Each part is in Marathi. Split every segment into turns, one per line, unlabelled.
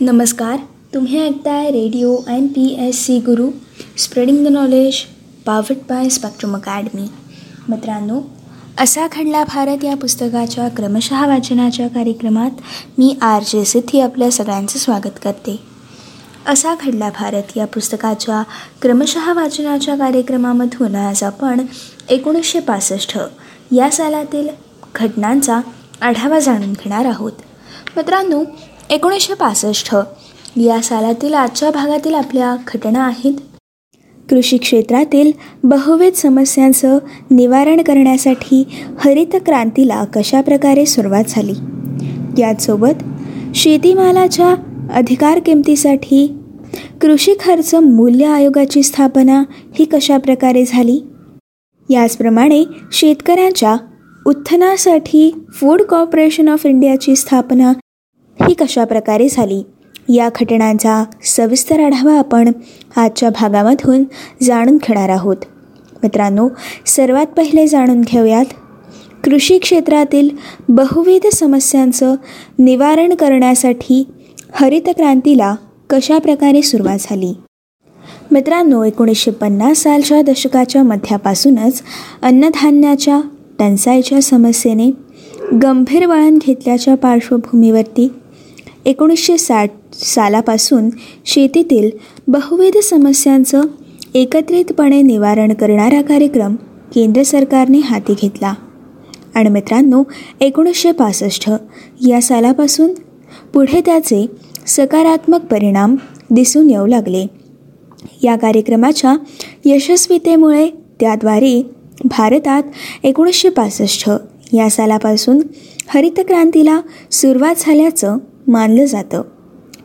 नमस्कार तुम्ही ऐकताय Radio N P S C Guru spreading the knowledge powered by Spectrum Academy. मित्रांनो असा खंडला भारत या पुस्तकाच्या क्रमशः वाचनाच्या कार्यक्रमात मी आर जे सिद्धी आपल्या सगळ्यांचं स्वागत करते. असा घडला भारत या पुस्तकाच्या क्रमशः वाचनाच्या कार्यक्रमामधून आज आपण एकोणीसशे पासष्ट. या सालातील घटनांचा आढावा जाणून घेणार आहोत. मित्रांनो एकोणीसशे पासष्ट. या सालातील आजच्या भागातील आपल्या घटना आहेत. कृषी क्षेत्रातील बहुविध समस्यांचं निवारण करण्यासाठी हरित क्रांतीला कशाप्रकारे सुरुवात झाली? याचसोबत शेतीमालाच्या अधिकार किमतीसाठी कृषी खर्च मूल्य आयोगाची स्थापना ही कशाप्रकारे झाली? याचप्रमाणे शेतकऱ्यांच्या उत्थनासाठी फूड कॉर्पोरेशन ऑफ इंडियाची स्थापना ही कशा प्रकारे झाली? या घटनांचा सविस्तर आढावा आपण आजच्या भागामधून जाणून घेणार आहोत. मित्रांनो सर्वात पहिले जाणून घेऊयात. कृषी क्षेत्रातील बहुविध समस्यांचं निवारण करण्यासाठी हरित क्रांतीला कशाप्रकारे सुरुवात झाली? मित्रांनो एकोणीसशे पन्नास सालच्या दशकाच्या मध्यापासूनच अन्नधान्याच्या टंचाईच्या समस्येने गंभीर वळण घेतल्याच्या पार्श्वभूमीवरती एकोणीसशे साठ सालापासून शेतीतील बहुविध समस्यांचं एकत्रितपणे निवारण करणारा कार्यक्रम केंद्र सरकारने हाती घेतला. आणि मित्रांनो एकोणीसशे पासष्ट या सालापासून पुढे त्याचे सकारात्मक परिणाम दिसून येऊ लागले. या कार्यक्रमाच्या यशस्वीतेमुळे त्याद्वारे भारतात एकोणीसशे पासष्ट या सालापासून हरितक्रांतीला सुरुवात झाल्याचं मानलं जातं.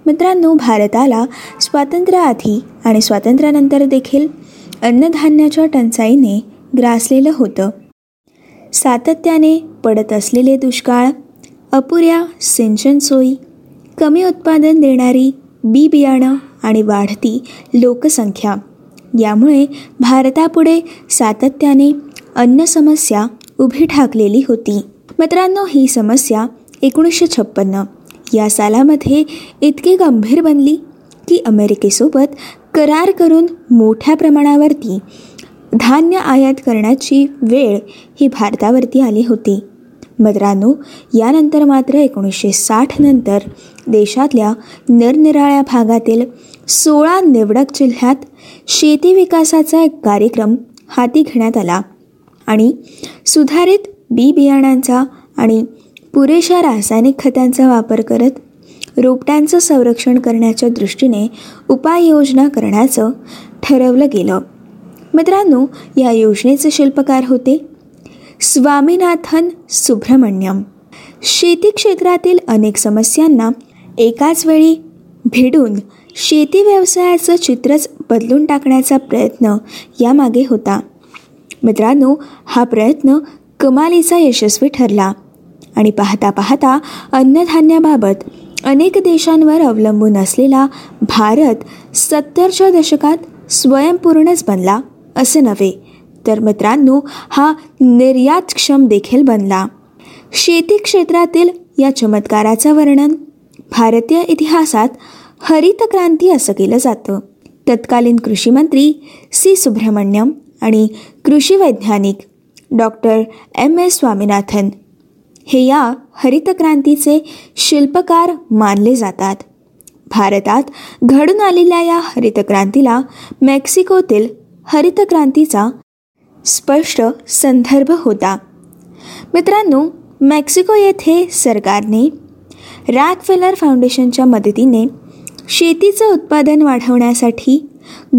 मित्रांनो भारताला स्वातंत्र्याआधी आणि स्वातंत्र्यानंतर देखील अन्नधान्याच्या टंचाईने ग्रासलेलं होतं. सातत्याने पडत असलेले दुष्काळ अपुऱ्या सिंचन सोयी कमी उत्पादन देणारी बी बियाणं आणि वाढती लोकसंख्या यामुळे भारतापुढे सातत्याने अन्न समस्या उभी ठाकलेली होती. मित्रांनो ही समस्या एकोणीसशे छप्पन्न या सालामध्ये इतकी गंभीर बनली की अमेरिकेसोबत करार करून मोठ्या प्रमाणावरती धान्य आयात करण्याची वेळ ही भारतावरती आली होती. मित्रांनो यानंतर मात्र एकोणीसशे साठ नंतर देशातल्या निरनिराळ्या भागातील सोळा निवडक जिल्ह्यात शेती विकासाचा एक कार्यक्रम हाती घेण्यात आला आणि सुधारित बी बियाणांचा आणि पुरेशा रासायनिक खतांचा वापर करत रोपट्यांचं संरक्षण करण्याच्या दृष्टीने उपाययोजना करण्याचं ठरवलं गेलं. मित्रांनो या योजनेचे शिल्पकार होते स्वामीनाथन सुब्रमण्यम. शेती क्षेत्रातील अनेक समस्यांना एकाच वेळी भिडून शेती व्यवसायाचं चित्रच बदलून टाकण्याचा प्रयत्न यामागे होता. मित्रांनो हा प्रयत्न कमालीचा यशस्वी ठरला. आणि पाहता पाहता अन्नधान्याबाबत अनेक देशांवर अवलंबून असलेला भारत सत्तरच्या दशकात स्वयंपूर्णच बनला असे नव्हे. तर मित्रांनो हा निर्यातक्षम देखील बनला. शेती क्षेत्रातील या चमत्काराचं वर्णन भारतीय इतिहासात हरित क्रांती असं केलं जातं. तत्कालीन कृषीमंत्री सी. सुब्रमण्यम आणि कृषी वैज्ञानिक डॉक्टर एम. एस स्वामीनाथन हे या हरितक्रांतीचे शिल्पकार मानले जातात. भारतात घडून आलेल्या या हरितक्रांतीला मेक्सिकोतील हरितक्रांतीचा स्पष्ट संदर्भ होता. मित्रांनो मेक्सिको येथे सरकारने रॅकफेलर फाउंडेशनच्या मदतीने शेतीचं उत्पादन वाढवण्यासाठी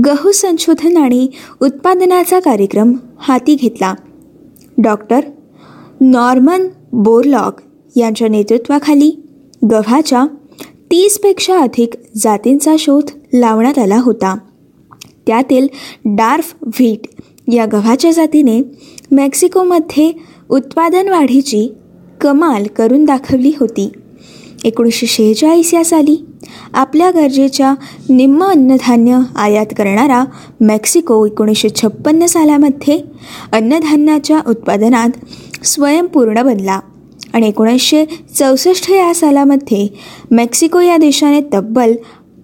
गहू संशोधन आणि उत्पादनाचा कार्यक्रम हाती घेतला. डॉक्टर नॉर्मन बोरलॉक यांच्या नेतृत्वाखाली गव्हाच्या तीसपेक्षा अधिक जातींचा शोध लावण्यात आला होता. त्यातील डार्फ व्हीट या गव्हाच्या जातीने मेक्सिकोमध्ये उत्पादन वाढीची कमाल करून दाखवली होती. एकोणीसशे शेहेचाळीस या साली आपल्या गरजेच्या निम्म अन्नधान्य आयात करणारा मेक्सिको एकोणीसशे छप्पन्न सालामध्ये अन्नधान्याच्या उत्पादनात स्वयंपूर्ण बनला. आणि एकोणीसशे चौसष्ट या सालामध्ये मेक्सिको या देशाने तब्बल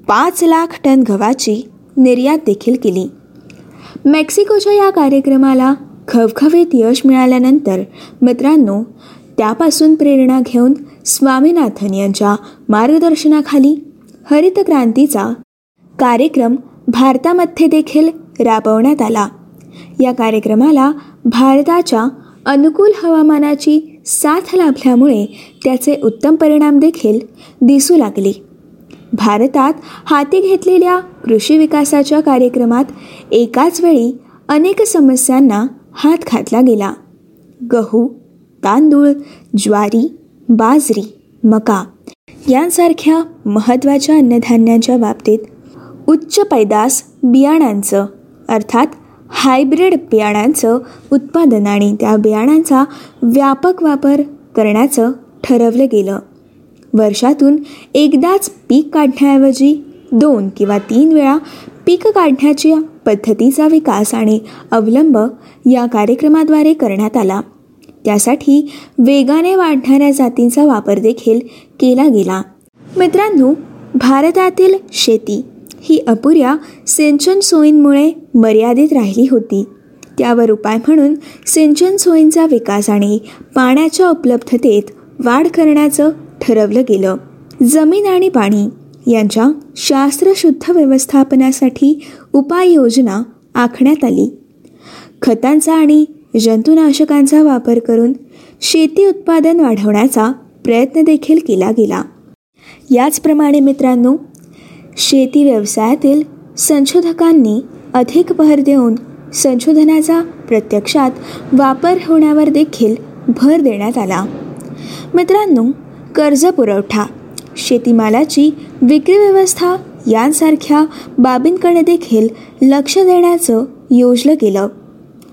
पाच लाख टन गव्हाची निर्यात देखील केली. मेक्सिकोच्या या कार्यक्रमाला खवखवीत यश मिळाल्यानंतर मित्रांनो त्यापासून प्रेरणा घेऊन स्वामीनाथन यांच्या मार्गदर्शनाखाली हरित क्रांतीचा कार्यक्रम भारतामध्ये देखील राबवण्यात आला. या कार्यक्रमाला भारताच्या अनुकूल हवामानाची साथ लाभल्यामुळे त्याचे उत्तम परिणाम देखील दिसू लागले. भारतात हाती घेतलेल्या कृषी विकासाच्या कार्यक्रमात एकाच वेळी अनेक समस्यांना हात घातला गेला. गहू तांदूळ ज्वारी बाजरी मका यांसारख्या महत्त्वाच्या अन्नधान्यांच्या बाबतीत उच्च पैदास बियाणांचं अर्थात हायब्रिड बियाणांचं उत्पादन आणि त्या बियाणांचा व्यापक वापर करण्याचं ठरवलं गेलं. वर्षातून एकदाच पीक काढण्याऐवजी दोन किंवा तीन वेळा पीक काढण्याच्या पद्धतीचा विकास आणि अवलंब या कार्यक्रमाद्वारे करण्यात आला. त्यासाठी वेगाने वाढणाऱ्या जातींचा वापर देखील केला गेला. मित्रांनो भारतातील शेती ही अपुऱ्या सिंचन सोयींमुळे मर्यादित राहिली होती. त्यावर उपाय म्हणून सिंचन सोयींचा विकास आणि पाण्याच्या उपलब्धतेत वाढ करण्याचं ठरवलं गेलं. जमीन आणि पाणी यांच्या शास्त्रशुद्ध व्यवस्थापनासाठी उपाययोजना आखण्यात आली. खतांचा आणि जंतुनाशकांचा वापर करून शेती उत्पादन वाढवण्याचा प्रयत्न देखील केला गेला. याचप्रमाणे मित्रांनो शेती व्यवसायातील संशोधकांनी अधिक भर देऊन संशोधनाचा प्रत्यक्षात वापर होण्यावर देखील भर देण्यात आला. मित्रांनो कर्ज पुरवठा शेतीमालाची विक्री व्यवस्था यांसारख्या बाबींकडे देखील लक्ष देण्याचं योजलं गेलं.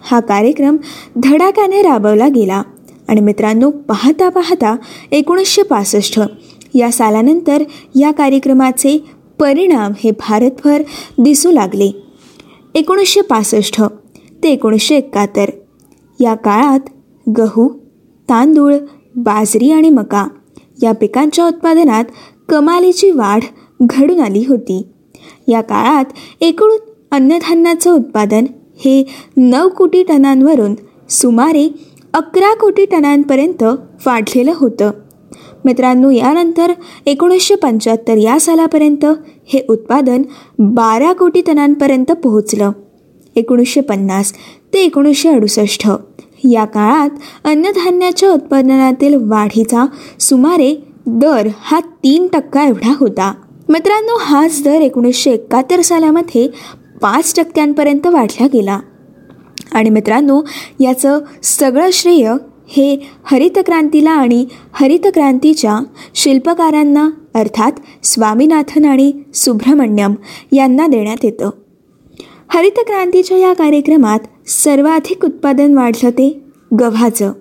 हा कार्यक्रम धडाक्याने राबवला गेला. आणि मित्रांनो पाहता पाहता एकोणीसशे पासष्ट या सालानंतर या कार्यक्रमाचे परिणाम हे भारतभर दिसू लागले. एकोणीसशे पासष्ट ते एकोणीसशे एकाहत्तर. या काळात गहू तांदूळ बाजरी आणि मका या पिकांच्या उत्पादनात कमालीची वाढ घडून आली होती. या काळात एकूण अन्नधान्याचं उत्पादन हे नऊ कोटी टनांवरून सुमारे अकरा कोटी टनांपर्यंत वाढलेलं होतं. मित्रांनो यानंतर एकोणीसशे पंच्याहत्तर या सालापर्यंत हे उत्पादन बारा कोटी टनांपर्यंत पोहोचलं. एकोणीसशे पन्नास ते एकोणीसशे अडुसष्ट या काळात अन्नधान्याच्या उत्पादनातील वाढीचा सुमारे दर हा तीन टक्का एवढा होता. मित्रांनो हाच दर एकोणीसशे एकाहत्तर सालामध्ये पाच टक्क्यांपर्यंत वाढला गेला. आणि मित्रांनो याचं सगळं श्रेय हे हरितक्रांतीला आणि हरितक्रांतीच्या शिल्पकारांना अर्थात स्वामीनाथन आणि सुब्रमण्यम यांना देण्यात येतं. हरित क्रांतीच्या या कार्यक्रमात सर्वाधिक उत्पादन वाढलं ते गव्हाचं.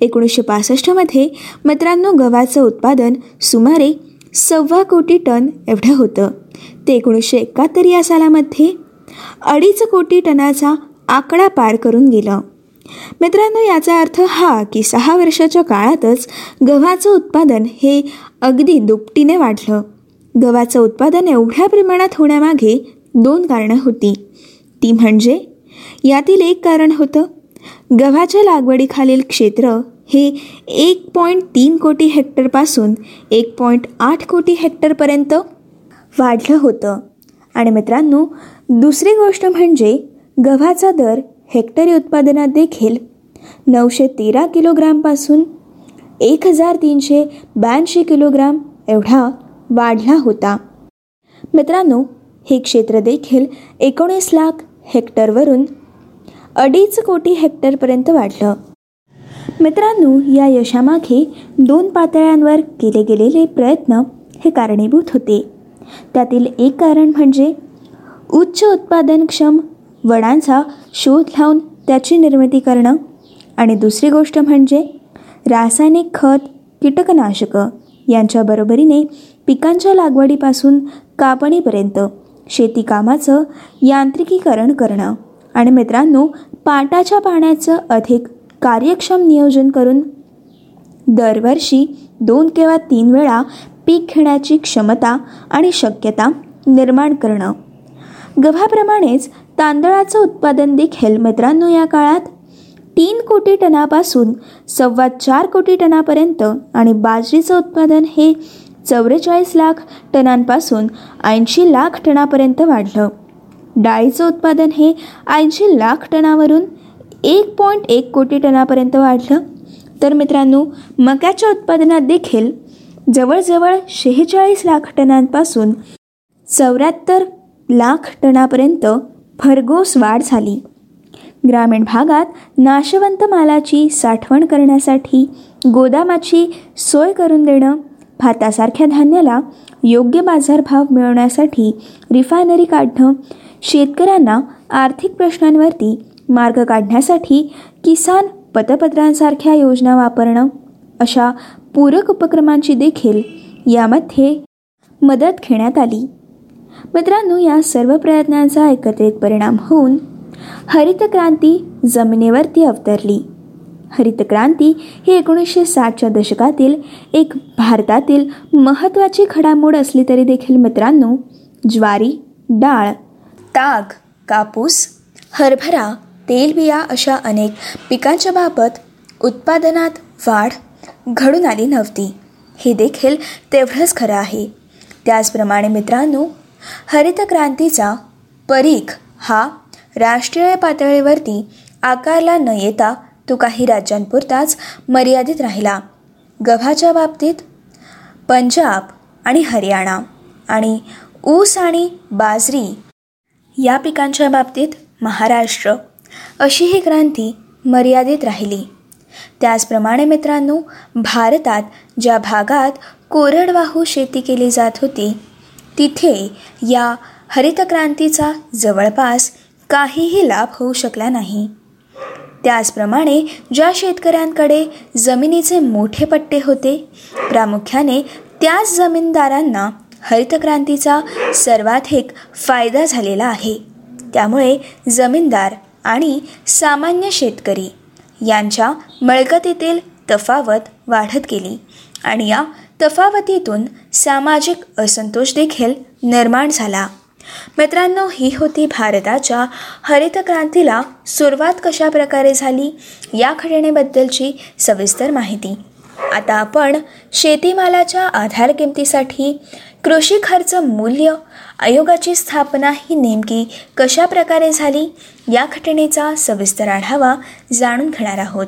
एकोणीसशे पासष्टमध्ये मित्रांनो गव्हाचं उत्पादन सुमारे सव्वा कोटी टन एवढं होतं. ते एकोणीसशे एकाहत्तर या सालामध्ये अडीच कोटी टनाचा आकडा पार करून गेलं. मित्रांनो याचा अर्थ हा की सहा वर्षाच्या काळातच गव्हाचं उत्पादन हे अगदी दुपटीने वाढलं. गव्हाचं उत्पादन एवढ्या प्रमाणात होण्यामागे दोन कारणं होती. ती म्हणजे यातील एक कारण होतं गव्हाच्या लागवडीखालील क्षेत्र हे एक पॉईंट तीन कोटी हेक्टरपासून एक पॉईंट आठ कोटी हेक्टरपर्यंत वाढलं होतं. आणि मित्रांनो दुसरी गोष्ट म्हणजे गव्हाचा दर हेक्टरी उत्पादनात देखील नऊशे तेरा किलोग्रामपासून एक हजार तीनशे ब्याऐंशी किलोग्राम एवढा वाढला होता. मित्रांनो हे क्षेत्र देखील एकोणीस लाख हेक्टरवरून अडीच कोटी हेक्टरपर्यंत वाढलं. मित्रांनो या यशामागे दोन पातळ्यांवर केले गेलेले प्रयत्न हे कारणीभूत होते. त्यातील एक कारण म्हणजे उच्च उत्पादनक्षम वडांचा शोध लावून त्याची निर्मिती करणं. आणि दुसरी गोष्ट म्हणजे रासायनिक खत कीटकनाशकं यांच्या बरोबरीने पिकांच्या लागवडीपासून कापणीपर्यंत शेतीकामाचं यांत्रिकीकरण करणं. आणि मित्रांनो पाटाच्या पाण्याचं अधिक कार्यक्षम नियोजन करून दरवर्षी दोन किंवा तीन वेळा पीक घेण्याची क्षमता आणि शक्यता निर्माण करणं. गव्हाप्रमाणेच तांदळाचं उत्पादन देखील मित्रांनो या काळात. तीन कोटी टनापासून सव्वा चार कोटी टनापर्यंत आणि बाजरीचं उत्पादन हे चौवेचाळीस लाख टनांपासून ऐंशी लाख टनापर्यंत वाढलं. डाळीचं उत्पादन हे ऐंशी लाख टनावरून एक पॉईंट एक कोटी टनापर्यंत वाढलं. तर मित्रांनो मक्याच्या उत्पादनात देखील जवळजवळ शेहेचाळीस लाख टनांपासून चौऱ्याहत्तर लाख टनापर्यंत भरघोस वाढ झाली. ग्रामीण भागात नाशवंत मालाची साठवण करण्यासाठी गोदामाची सोय करून देणं भातासारख्या धान्याला योग्य बाजारभाव मिळवण्यासाठी रिफायनरी काढणं शेतकऱ्यांना आर्थिक प्रश्नांवरती मार्ग काढण्यासाठी किसान पतपत्रांसारख्या योजना वापरणं अशा पूरक उपक्रमांची देखील यामध्ये मदत घेण्यात आली. मित्रांनो या सर्व प्रयत्नांचा एकत्रित परिणाम होऊन हरित क्रांती जमिनीवरती अवतरली. हरित क्रांती ही एकोणीसशे साठच्या दशकातील एक भारतातील महत्त्वाची घडामोड असली तरी देखील मित्रांनो ज्वारी डाळ ताग कापूस हरभरा तेलबिया अशा अनेक पिकांच्या बाबत उत्पादनात वाढ घडून आली नव्हती. हे देखील तेवढंच खरं आहे. त्याचप्रमाणे मित्रांनो हरित क्रांतीचा परीख हा राष्ट्रीय पातळीवरती आकारला न येता तो काही राज्यांपुरताच मर्यादित राहिला. गव्हाच्या बाबतीत पंजाब आणि हरियाणा आणि ऊस आणि बाजरी या पिकांच्या बाबतीत महाराष्ट्र अशी ही क्रांती मर्यादित राहिली. त्याचप्रमाणे मित्रांनो भारतात ज्या भागात कोरडवाहू शेती केली जात होती तिथे या हरितक्रांतीचा जवळपास काहीही लाभ होऊ शकला नाही. त्याचप्रमाणे ज्या शेतकऱ्यांकडे जमिनीचे मोठे पट्टे होते प्रामुख्याने त्याच जमीनदारांना हरितक्रांतीचा सर्वाधिक फायदा झालेला आहे. त्यामुळे जमीनदार आणि सामान्य शेतकरी यांच्या मळकतीतील तफावत वाढत गेली आणि या तफावतीतून सामाजिक असंतोष देखील निर्माण झाला. मित्रांनो ही होती भारताच्या हरित क्रांतीला सुरुवात कशा प्रकारे झाली या घटनेबद्दलची सविस्तर माहिती. आता आपण शेतीमालाच्या आधार किमतीसाठी कृषी खर्च मूल्य आयोगाची स्थापना ही नेमकी कशा प्रकारे झाली या घटनेचा सविस्तर आढावा जाणून घेणार आहोत.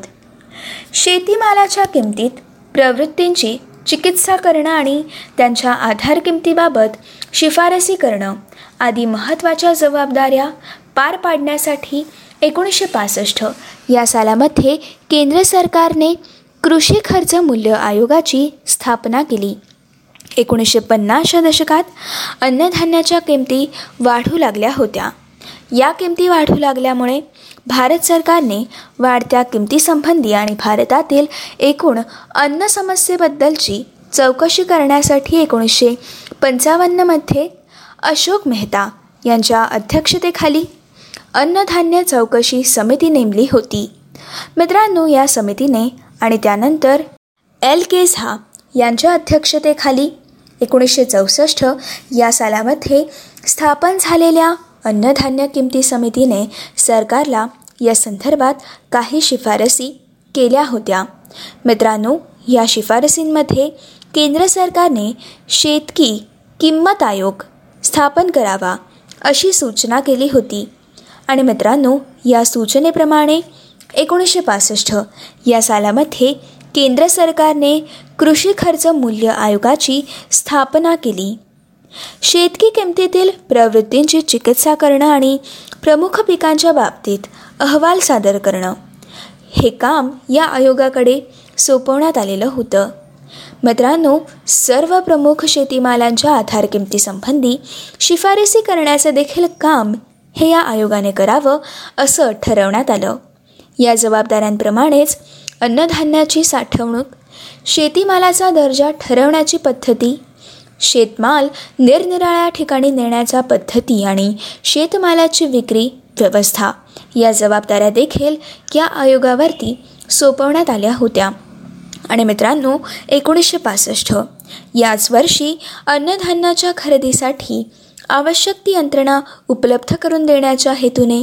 शेतीमालाच्या किमतीत प्रवृत्तींची चिकित्सा करणं आणि त्यांच्या आधार किमतीबाबत शिफारसी करणं आदी महत्त्वाच्या जबाबदाऱ्या पार पाडण्यासाठी एकोणीसशे पासष्ट या सालामध्ये केंद्र सरकारने कृषी खर्च मूल्य आयोगाची स्थापना केली. एकोणीसशे पन्नासच्या दशकात अन्नधान्याच्या किमती वाढू लागल्या होत्या. या किमती वाढू लागल्यामुळे भारत सरकारने वाढत्या किमतीसंबंधी आणि भारतातील एकूण अन्न समस्येबद्दलची चौकशी करण्यासाठी एकोणीसशे पंचावन्नमध्ये अशोक मेहता यांच्या अध्यक्षतेखाली अन्नधान्य चौकशी समिती नेमली होती. मित्रांनो या समितीने आणि त्यानंतर एल के झा यांच्या अध्यक्षतेखाली एकोणीसशे चौसष्ट या सालामध्ये स्थापन झालेल्या अन्नधान्य किमती समितीने सरकारला या संदर्भात काही शिफारसी केल्या होत्या. मित्रांनो या शिफारसींमध्ये केंद्र सरकारने शेतकी किंमत आयोग स्थापन करावा अशी सूचना केली होती. आणि मित्रांनो या सूचनेप्रमाणे एकोणीसशे पासष्ट या सालामध्ये केंद्र सरकारने कृषी खर्च मूल्य आयोगाची स्थापना केली. शेतकी किमतीतील प्रवृत्तींची चिकित्सा करणं आणि प्रमुख पिकांच्या बाबतीत अहवाल सादर करणं. हे काम या आयोगाकडे सोपवण्यात आलेलं होतं. मित्रांनो सर्व प्रमुख शेतीमालांच्या आधार किमतीसंबंधी शिफारसी करण्याचं देखील काम हे या आयोगाने करावं असं ठरवण्यात आलं. या जबाबदाऱ्यांप्रमाणेच अन्नधान्याची साठवणूक शेतीमालाचा दर्जा ठरवण्याची पद्धती शेतमाल निरनिराळ्या ठिकाणी नेण्याच्या पद्धती आणि शेतमालाची विक्री व्यवस्था. या जबाबदाऱ्या देखील या आयोगावरती सोपवण्यात आल्या होत्या. आणि मित्रांनो एकोणीसशे पासष्ट. याच वर्षी अन्नधान्याच्या खरेदीसाठी आवश्यक ती यंत्रणा उपलब्ध करून देण्याच्या हेतूने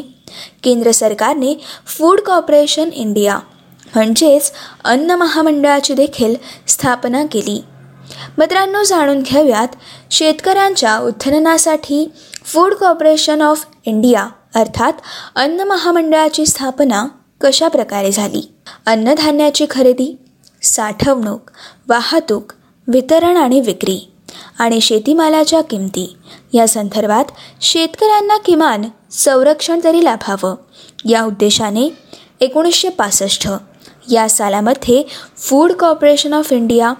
केंद्र सरकारने फूड कॉर्पोरेशन इंडिया म्हणजेच अन्न महामंडळाची देखील स्थापना केली. मित्रांनो जाणून घेऊयात शेतकऱ्यांच्या उत्खननासाठी फूड कॉर्पोरेशन ऑफ इंडिया अर्थात अन्न महामंडळाची स्थापना कशा प्रकारे झाली? अन्नधान्याची खरेदी साठवणूक वाहतूक वितरण आणि विक्री आणि शेतीमालाच्या किमती या संदर्भात शेतकऱ्यांना किमान संरक्षण तरी लाभावं या उद्देशाने एकोणीसशे पासष्ट या सालामध्ये फूड कॉर्पोरेशन ऑफ इंडिया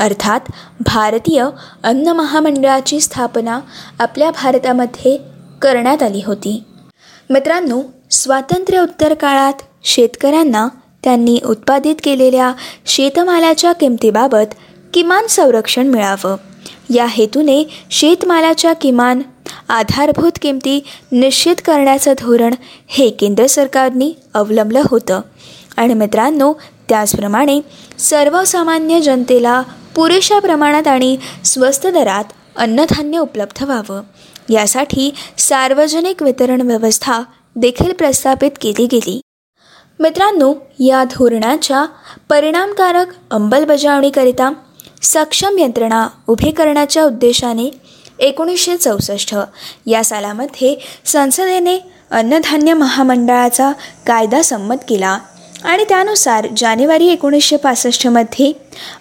अर्थात भारतीय अन्न महामंडळाची स्थापना आपल्या भारतामध्ये करण्यात आली होती. मित्रांनो स्वातंत्र्य उत्तर काळात शेतकऱ्यांना त्यांनी उत्पादित केलेल्या शेतमालाच्या किमतीबाबत किमान संरक्षण मिळावं. या हेतूने शेतमालाच्या किमान आधारभूत किमती निश्चित करण्याचं धोरण हे केंद्र सरकारने अवलंबलं होतं. आणि मित्रांनो त्याचप्रमाणे सर्वसामान्य जनतेला पुरेशा प्रमाणात आणि स्वस्त दरात अन्नधान्य उपलब्ध व्हावं. यासाठी सार्वजनिक वितरण व्यवस्था देखील प्रस्थापित केली गेली. मित्रांनो या धोरणाच्या परिणामकारक अंमलबजावणीकरिता सक्षम यंत्रणा उभी करण्याच्या उद्देशाने एकोणीसशे चौसष्ट या सालामध्ये संसदेने अन्नधान्य महामंडळाचा कायदा संमत केला. आणि त्यानुसार जानेवारी एकोणीसशे पासष्टमध्ये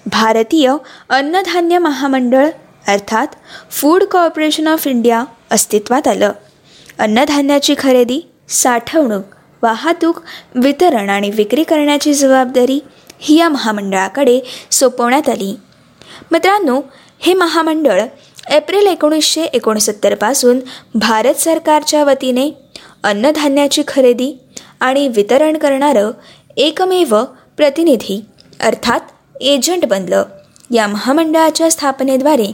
भारतीय अन्नधान्य महामंडळ अर्थात फूड कॉर्पोरेशन ऑफ इंडिया अस्तित्वात आलं. अन्नधान्याची खरेदी साठवणूक वाहतूक वितरण आणि विक्री करण्याची जबाबदारी ही या महामंडळाकडे सोपवण्यात आली. मित्रांनो हे महामंडळ एप्रिल एकोणीसशे एकोणसत्तरपासून भारत सरकारच्या वतीने अन्नधान्याची खरेदी आणि वितरण करणारं एकमेव प्रतिनिधी अर्थात एजंट बनलं. या महामंडळाच्या स्थापनेद्वारे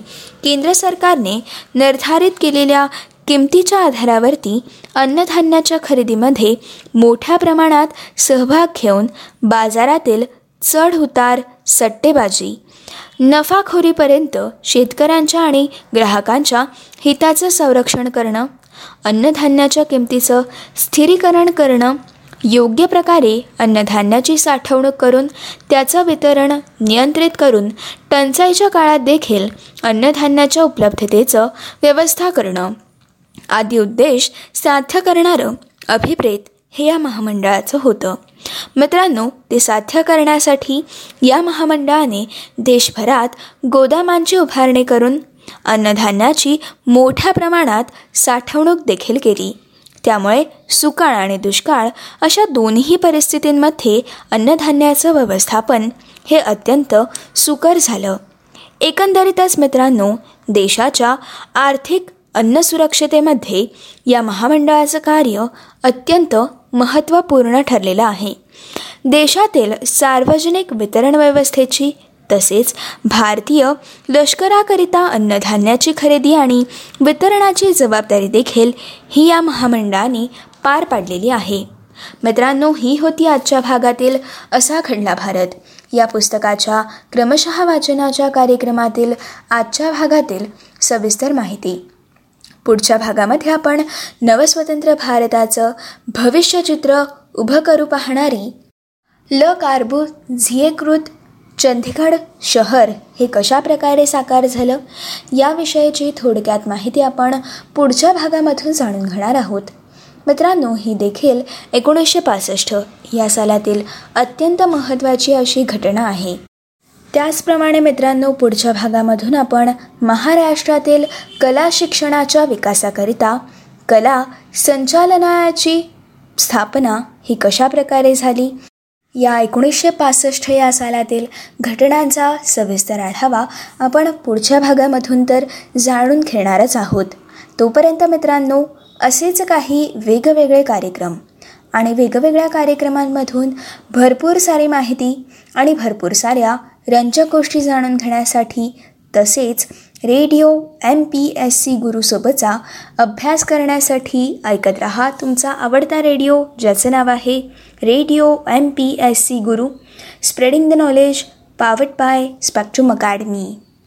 केंद्र सरकारने निर्धारित केलेल्या किमतीच्या आधारावरती अन्नधान्याच्या खरेदीमध्ये मोठ्या प्रमाणात सहभाग घेऊन बाजारातील चढ उतार सट्टेबाजी नफाखोरीपर्यंत शेतकऱ्यांच्या आणि ग्राहकांच्या हिताचं संरक्षण करणं अन्नधान्याच्या किमतीचं स्थिरीकरण करणं योग्य प्रकारे अन्नधान्याची साठवणूक करून त्याचं वितरण नियंत्रित करून टंचाईच्या काळात देखील अन्नधान्याच्या उपलब्धतेचं व्यवस्था करणं. आदी उद्देश साध्य करणारं अभिप्रेत हे या महामंडळाचं होतं. मित्रांनो ते साध्य करण्यासाठी या महामंडळाने देशभरात गोदामांची उभारणी करून अन्नधान्याची मोठ्या प्रमाणात साठवणूक देखील केली. त्यामुळे सुकाळ आणि दुष्काळ अशा दोन्ही परिस्थितींमध्ये अन्नधान्याचं व्यवस्थापन हे अत्यंत सुकर झालं. एकंदरीतच मित्रांनो देशाच्या आर्थिक अन्नसुरक्षतेमध्ये या महामंडळाचं कार्य अत्यंत महत्त्वपूर्ण ठरलेलं आहे. देशातील सार्वजनिक वितरण व्यवस्थेची तसेच भारतीय लष्कराकरिता अन्नधान्याची खरेदी आणि वितरणाची जबाबदारी देखील ही या महामंडळाने पार पाडलेली आहे. मित्रांनो ही होती आजच्या भागातील असा खंडला भारत. या पुस्तकाच्या क्रमशः वाचनाच्या कार्यक्रमातील आजच्या भागातील सविस्तर माहिती. पुढच्या भागामध्ये आपण नवस्वतंत्र भारताचं भविष्यचित्र उभं करू पाहणारी ल कार्बू झिएकृत चंदीगड शहर हे कशा प्रकारे साकार झालं याविषयीची थोडक्यात माहिती आपण पुढच्या भागामधून जाणून घेणार आहोत. मित्रांनो ही देखील एकोणीसशे पासष्ट या सालातील अत्यंत महत्त्वाची अशी घटना आहे. त्याचप्रमाणे मित्रांनो पुढच्या भागामधून आपण महाराष्ट्रातील कला शिक्षणाच्या विकासाकरिता कला संचालनाची स्थापना ही कशा प्रकारे झाली? या एकोणीसशे पासष्ट या सालातील घटनांचा सविस्तर आढावा आपण पुढच्या भागामधून तर जाणून घेणारच आहोत. तोपर्यंत मित्रांनो असेच काही वेगवेगळे कार्यक्रम आणि वेगवेगळ्या कार्यक्रमांमधून भरपूर सारी माहिती आणि भरपूर साऱ्या रंजक गोष्टी जाणून घेण्यासाठी तसेच Radio M P S C गुरुसोबतचा अभ्यास करण्यासाठी ऐकत रहा तुमचा आवडता रेडिओ ज्याचं नाव आहे Radio M P S C Guru. Spreading the knowledge powered by Spectrum Academy